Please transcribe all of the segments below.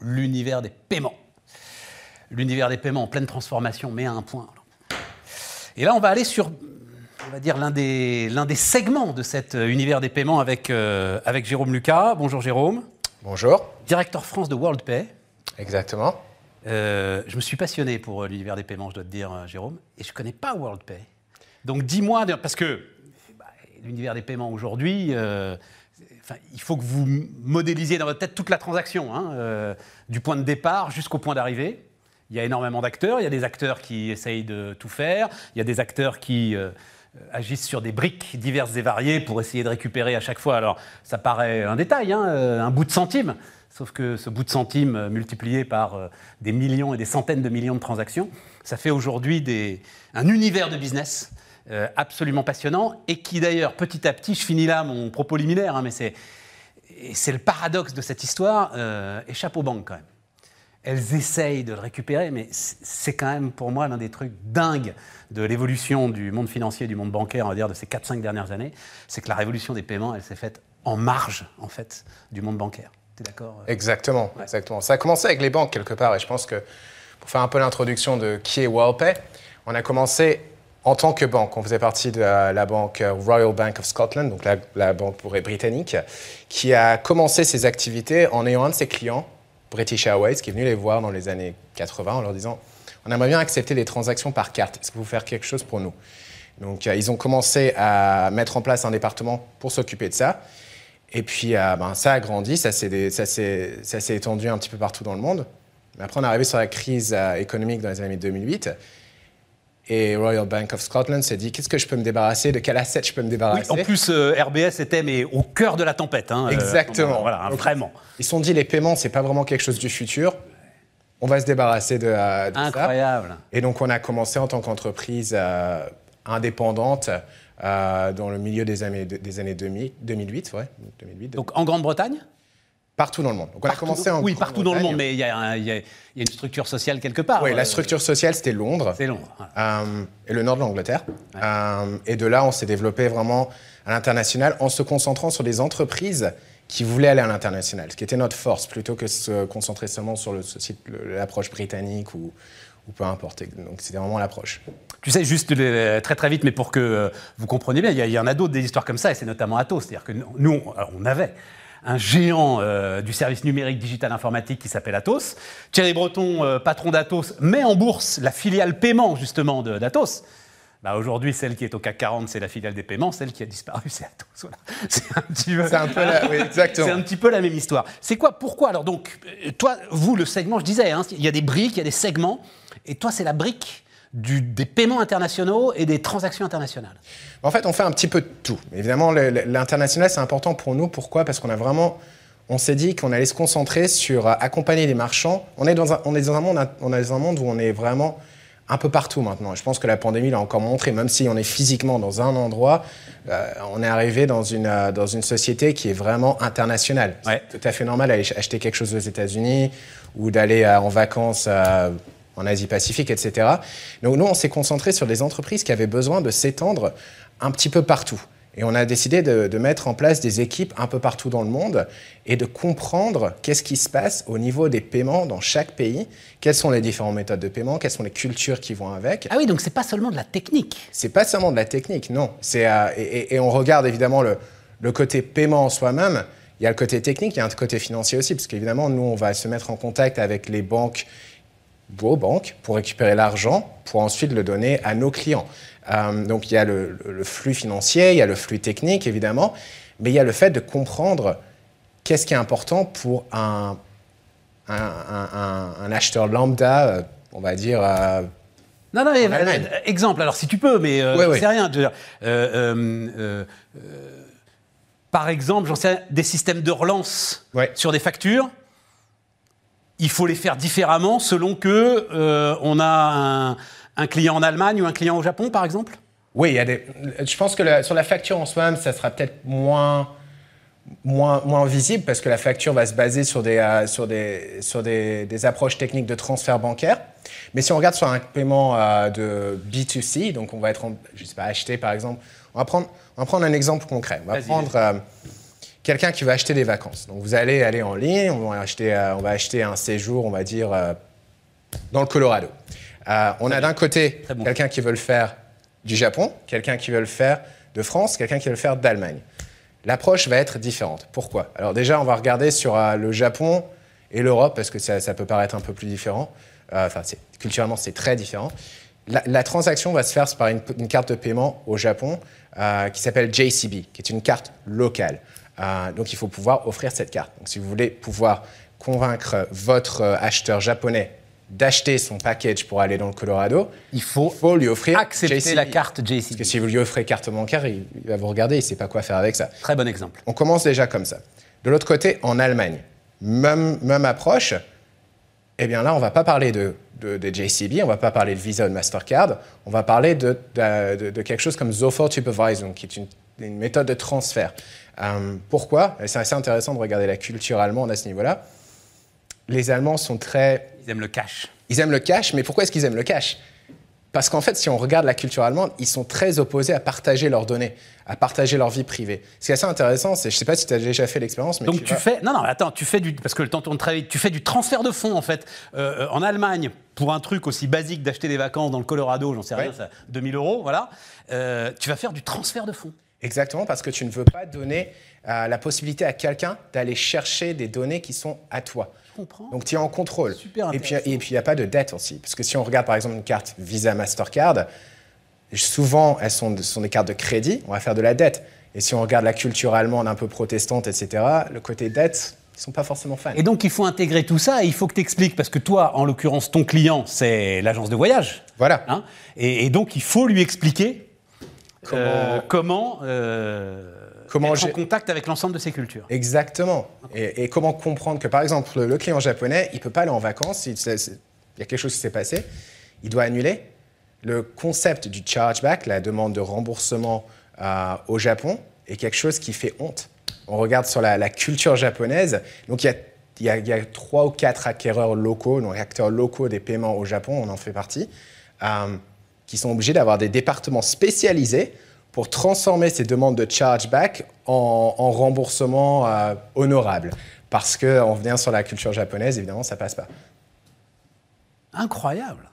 l'univers des paiements. L'univers des paiements en pleine transformation, mais à un point. Et là, on va aller sur, on va dire, l'un des, l'un des segments de cet euh, univers des paiements avec, euh, avec Jérôme Lucas. Bonjour Jérôme. Bonjour. Directeur France de WorldPay. Exactement. Euh, je me suis passionné pour l'univers des paiements, je dois te dire, Jérôme, et je ne connais pas WorldPay. Donc dis-moi, parce que bah, l'univers des paiements aujourd'hui, il faut que vous modélisiez dans votre tête toute la transaction, hein, euh, du point de départ jusqu'au point d'arrivée. Il y a énormément d'acteurs, il y a des acteurs qui essayent de tout faire, il y a des acteurs qui euh, agissent sur des briques diverses et variées pour essayer de récupérer à chaque fois. Alors ça paraît un détail, hein, euh, un bout de centime, sauf que ce bout de centime multiplié par des millions et des centaines de millions de transactions, ça fait aujourd'hui un univers de business euh, absolument passionnant et qui d'ailleurs, petit à petit, je finis là mon propos liminaire, hein, mais c'est, c'est le paradoxe de cette histoire, euh, échappe aux banques quand même. Elles essayent de le récupérer, mais c'est quand même pour moi l'un des trucs dingues de l'évolution du monde financier, du monde bancaire, on va dire, de ces 4-5 dernières années, c'est que la révolution des paiements, elle s'est faite en marge, en fait, du monde bancaire. Tu es d'accord euh? Exactement, exactement. Ça a commencé avec les banques quelque part, et je pense que pour faire un peu l'introduction de qui est WorldPay, on a commencé en tant que banque, on faisait partie de la, banque Royal Bank of Scotland, donc la, banque britannique, qui a commencé ses activités en ayant un de ses clients, British Airways, qui est venu les voir dans les années 80 en leur disant On aimerait bien accepter des transactions par carte. Est-ce que vous faire quelque chose pour nous? Donc, euh, ils ont commencé à mettre en place un département pour s'occuper de ça. Et puis, euh, ben, ça a grandi, ça s'est étendu un petit peu partout dans le monde. Mais après, on est arrivé sur la crise euh, économique dans les années 2008. Et Royal Bank of Scotland s'est dit qu'est-ce que je peux me débarrasser, de quel asset je peux me débarrasser. en plus, euh, RBS était mais au cœur de la tempête. Hein, euh, Exactement. voilà, vraiment. Ils se sont dit les paiements, c'est pas vraiment quelque chose du futur. On va se débarrasser de, euh, de Incroyable. Et donc, on a commencé en tant qu'entreprise indépendante dans le milieu des années, des années 2000, 2008. Ouais, 2008 donc, en Grande-Bretagne? Partout dans le monde. Donc on a commencé en Oui, partout dans le monde, mais il y, a une structure sociale quelque part. Oui, la euh, structure sociale, c'était Londres. C'est Londres. Euh, et le nord de l'Angleterre. Euh, et de là, on s'est développé vraiment à l'international en se concentrant sur des entreprises qui voulaient aller à l'international, ce qui était notre force, plutôt que se concentrer seulement sur l'approche britannique ou, ou peu importe. Donc c'était vraiment l'approche. Tu sais, juste très très vite, mais pour que vous compreniez bien, il y, en a d'autres des histoires comme ça, et c'est notamment Atos. C'est-à-dire que nous, on avait un géant euh, du service numérique digital informatique qui s'appelle Atos. Thierry Breton, euh, patron d'Atos, met en bourse la filiale paiement justement d'Atos. Bah aujourd'hui, celle qui est au CAC 40, c'est la filiale des paiements. Celle qui a disparu, c'est Atos. C'est un petit peu, un peu la, oui, exactement. C'est un petit peu la même histoire. C'est quoi Pourquoi? Alors donc, euh, toi, vous, le segment, je disais, hein, il y a des briques, il y a des segments, et toi, c'est la brique des paiements internationaux et des transactions internationales En fait, on fait un petit peu de tout. Évidemment, l'international, c'est important pour nous. Pourquoi? Parce qu'on a vraiment... On s'est dit qu'on allait se concentrer sur euh, accompagner les marchands. On est, dans un, on est dans un monde, on est dans un monde où on est vraiment un peu partout maintenant. Je pense que la pandémie l'a encore montré, même si on est physiquement dans un endroit, euh, on est arrivé dans une, euh, dans une société qui est vraiment internationale. C'est tout à fait normal d'aller acheter quelque chose aux États-Unis ou d'aller en vacances en Asie-Pacifique, etc. Donc nous, on s'est concentré sur des entreprises qui avaient besoin de s'étendre un petit peu partout. Et on a décidé de, mettre en place des équipes un peu partout dans le monde et de comprendre qu'est-ce qui se passe au niveau des paiements dans chaque pays, quelles sont les différentes méthodes de paiement, quelles sont les cultures qui vont avec. Ah oui, donc c'est pas seulement de la technique. C'est pas seulement de la technique, non. C'est euh, et, on regarde évidemment le, le côté paiement en soi-même. Il y a le côté technique, il y a un côté financier aussi, parce qu'évidemment, nous, on va se mettre en contact avec les banques vos banques pour récupérer l'argent pour ensuite le donner à nos clients. Euh, donc il y a le, flux financier, il y a le flux technique évidemment, mais il y a le fait de comprendre qu'est-ce qui est important pour un, un, acheteur lambda, euh, on va dire. Euh, non, non, exemple, alors si tu peux, mais ouais, sais rien. par exemple, j'en sais des systèmes de relance sur des factures il faut les faire différemment selon que euh, on a un, client en Allemagne ou un client au Japon, par exemple? Oui, il y a des... je pense que sur la facture en soi-même, ça sera peut-être moins, moins, moins visible parce que la facture va se baser sur des, euh, sur des, sur des, des, approches techniques de transfert bancaire. Mais si on regarde sur un paiement euh, de B2C, donc on va être, je sais pas, acheter par exemple, on va prendre, on va prendre un exemple concret. On va prendre quelqu'un qui va acheter des vacances. Donc vous allez aller en ligne, on va acheter, euh, on va acheter un séjour, on va dire, euh, dans le Colorado. Euh, on a d'un côté bon. quelqu'un qui veut le faire du Japon, quelqu'un qui veut le faire de France, quelqu'un qui veut le faire d'Allemagne. L'approche va être différente. Pourquoi? Alors déjà, on va regarder sur euh, le Japon et l'Europe, parce que ça, ça peut paraître un peu plus différent. Euh, Enfin, culturellement, c'est très différent. La, la transaction va se faire par une, une carte de paiement au Japon qui s'appelle JCB, qui est une carte locale. Euh, donc, il faut pouvoir offrir cette carte. Donc, si vous voulez pouvoir convaincre votre euh, acheteur japonais d'acheter son package pour aller dans le Colorado, Il faut il faut lui offrir accepter JCB. la carte Parce que JCB. si vous lui offrez carte bancaire, il, il va vous regarder, il ne sait pas quoi faire avec ça. Très bon exemple. On commence déjà comme ça. De l'autre côté, en Allemagne, même, même approche. Eh bien là, on ne va pas parler de, de, de JCB, on ne va pas parler de Visa ou de Mastercard, on va parler de, de- quelque chose comme Sofort Überweisung, qui est une, une méthode de transfert. Euh, pourquoi? C'est assez intéressant de regarder la culture allemande à ce niveau-là. Les Allemands sont très Ils aiment le cash. ils aiment le cash, mais pourquoi est-ce qu'ils aiment le cash? Parce qu'en fait, si on regarde la culture allemande, ils sont très opposés à partager leurs données, à partager leur vie privée. Ce qui est assez intéressant, c'est, je ne sais pas si tu as déjà fait l'expérience, mais Donc tu vas- fais non non attends tu fais du parce que le temps tourne très vite tu fais du transfert de fonds en fait Euh, en Allemagne pour un truc aussi basique d'acheter des vacances dans le Colorado j'en sais rien ça 2000 euros voilà Euh, tu vas faire du transfert de fonds Exactement, parce que tu ne veux pas donner euh, la possibilité à quelqu'un d'aller chercher des données qui sont à toi. je comprends Donc tu es en contrôle. Super et puis intéressant. et puis il n'y a pas de dette aussi. Parce que si on regarde par exemple une carte Visa Mastercard, souvent elles sont, sont des cartes de crédit, on va faire de la dette. Et si on regarde la culture allemande un peu protestante, etc., le côté dette, ils ne sont pas forcément fans. et donc il faut intégrer tout ça et il faut que tu expliques parce que toi en l'occurrence ton client c'est l'agence de voyage Voilà. hein, et, et donc il faut lui expliquer Comment- euh, comment, euh, Comment être en contact avec l'ensemble de ces cultures Exactement. Et, et comment comprendre que, par exemple, le client japonais, il ne peut pas aller en vacances, il, y a quelque chose qui s'est passé, il doit annuler. Le concept du chargeback, la demande de remboursement euh, au Japon, est quelque chose qui fait honte. On regarde sur la, la culture japonaise, donc il y a, il y a- il y a trois ou quatre acquéreurs locaux, donc acteurs locaux des paiements au Japon, on en fait partie, euh, qui sont obligés d'avoir des départements spécialisés pour transformer ces demandes de chargeback en, en remboursement euh, honorable. Parce qu'en venant sur la culture japonaise, évidemment, ça passe pas. incroyable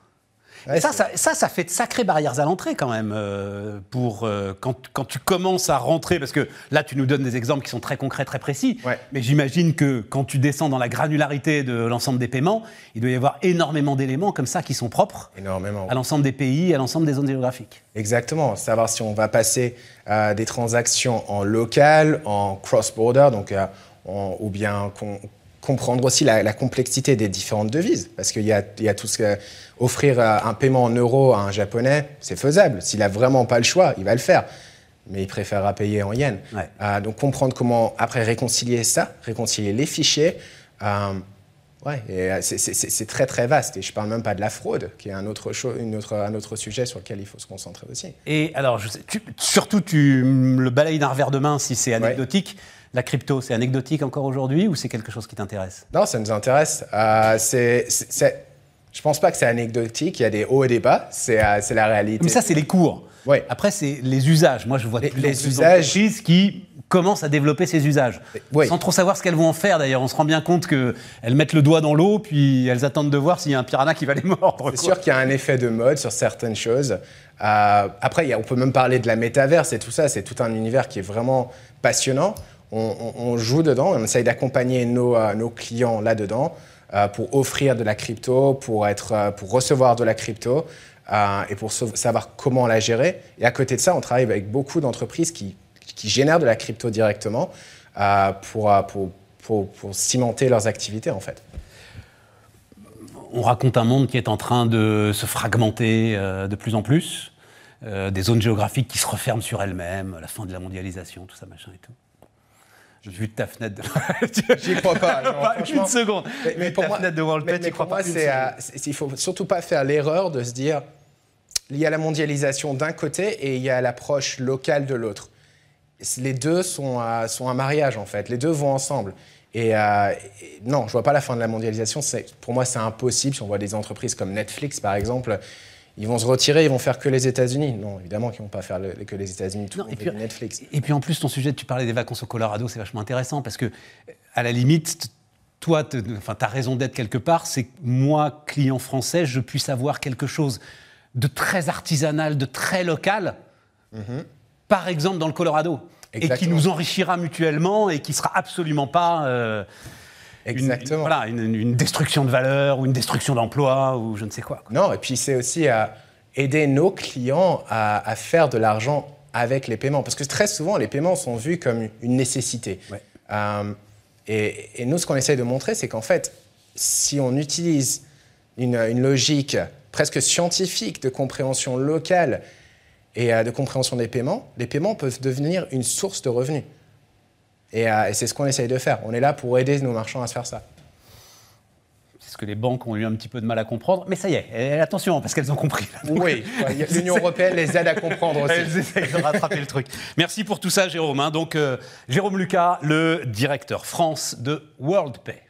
Ouais, ça, ça, ça, ça fait de sacrées barrières à l'entrée quand même euh, pour euh, quand, quand tu commences à rentrer, parce que là tu nous donnes des exemples qui sont très concrets, très précis, Ouais. mais j'imagine que quand tu descends dans la granularité de l'ensemble des paiements, il doit y avoir énormément d'éléments comme ça qui sont propres Énormément. à l'ensemble des pays, à l'ensemble des zones géographiques. Exactement. Savoir si on va passer euh, des transactions en local, en cross-border, donc, euh, en- ou bien com- comprendre aussi la, la complexité des différentes devises. Parce qu'il y y a tout ce que. Offrir euh, un paiement en euros à un japonais, c'est faisable. S'il a vraiment pas le choix, il va le faire. Mais il préférera payer en yens. Ouais. Euh, donc comprendre comment, après, réconcilier ça, réconcilier les fichiers. euh, ouais, et, euh, c'est- très très vaste. Et je parle même pas de la fraude, qui est un autre, cho- une autre, un autre sujet sur lequel il faut se concentrer aussi. Et alors, je sais- tu- surtout, tu le balayes d'un revers de main si c'est anecdotique. La crypto, c'est anecdotique encore aujourd'hui ou c'est quelque chose qui t'intéresse? Non, ça nous intéresse. Euh, c'est, je pense pas que c'est anecdotique. Il y a des hauts et des bas. C'est, euh, c'est la réalité. Mais ça, c'est les cours. Ouais. Après, c'est les usages. Moi, je vois Les- les usages- qui commencent à développer ces usages. Sans trop savoir ce qu'elles vont en faire, d'ailleurs. On se rend bien compte qu'elles mettent le doigt dans l'eau, puis elles attendent de voir s'il y a un piranha qui va les mordre. C'est sûr qu'il y a un effet de mode sur certaines choses. Euh, après, on peut même parler de la métaverse et tout ça. C'est tout un univers qui est vraiment passionnant. On, on- on joue dedans, on essaye d'accompagner nos, euh, nos clients là-dedans euh, pour offrir de la crypto, pour, être, pour recevoir de la crypto euh, et pour sa- savoir comment la gérer. Et à côté de ça, on travaille avec beaucoup d'entreprises qui, qui génèrent de la crypto directement euh, pour, euh, pour, pour, pour cimenter leurs activités en fait. On raconte un monde qui est en train de se fragmenter euh, de plus en plus. Euh, des zones géographiques qui se referment sur elles-mêmes, la fin de la mondialisation, tout ça, machin et tout. J'ai vu de ta fenêtre. De... J'y crois pas. non, Pas une seconde. Mais, mais pour ta moi, fenêtre de mais- mais pour moi, c'est, euh, il faut surtout pas faire l'erreur de se dire il y a la mondialisation d'un côté et il y a l'approche locale de l'autre. Les deux sont, sont un mariage en fait. Les deux vont ensemble. Et, euh, et non, je vois pas la fin de la mondialisation. Pour moi, c'est impossible. Si on voit des entreprises comme Netflix, par exemple, ils vont se retirer, ils vont faire que les États-Unis. Non, évidemment qu'ils vont pas faire le- que les États-Unis, tout Non, et puis- Netflix. Et puis en plus, ton sujet, tu parlais des vacances au Colorado, c'est vachement intéressant parce que, à la limite, toi, enfin, ta raison d'être quelque part, c'est que moi, client français, je puisse avoir quelque chose de très artisanal, de très local, par exemple dans le Colorado, et qui nous enrichira mutuellement et qui sera absolument pas euh, une- Exactement. Une, voilà, une, une destruction de valeur ou une destruction d'emploi ou je ne sais quoi. quoi. Non, et puis c'est aussi à aider nos clients à, à faire de l'argent avec les paiements. Parce que très souvent, les paiements sont vus comme une nécessité. Ouais. Euh, et, et nous, ce qu'on essaye de montrer, c'est qu'en fait, si on utilise une, une logique presque scientifique de compréhension locale et euh, de compréhension des paiements, les paiements peuvent devenir une source de revenus. Et, euh, et c'est ce qu'on essaye de faire. On est là pour aider nos marchands à se faire ça. C'est ce que les banques ont eu un petit peu de mal à comprendre, mais ça y est, et attention, parce qu'elles ont compris. Donc, Oui, l'Union européenne les aide à comprendre aussi. Elles essayent de rattraper le truc. Merci pour tout ça, Jérôme. hein. Donc, euh, Jérôme Lucas, le directeur France de WorldPay.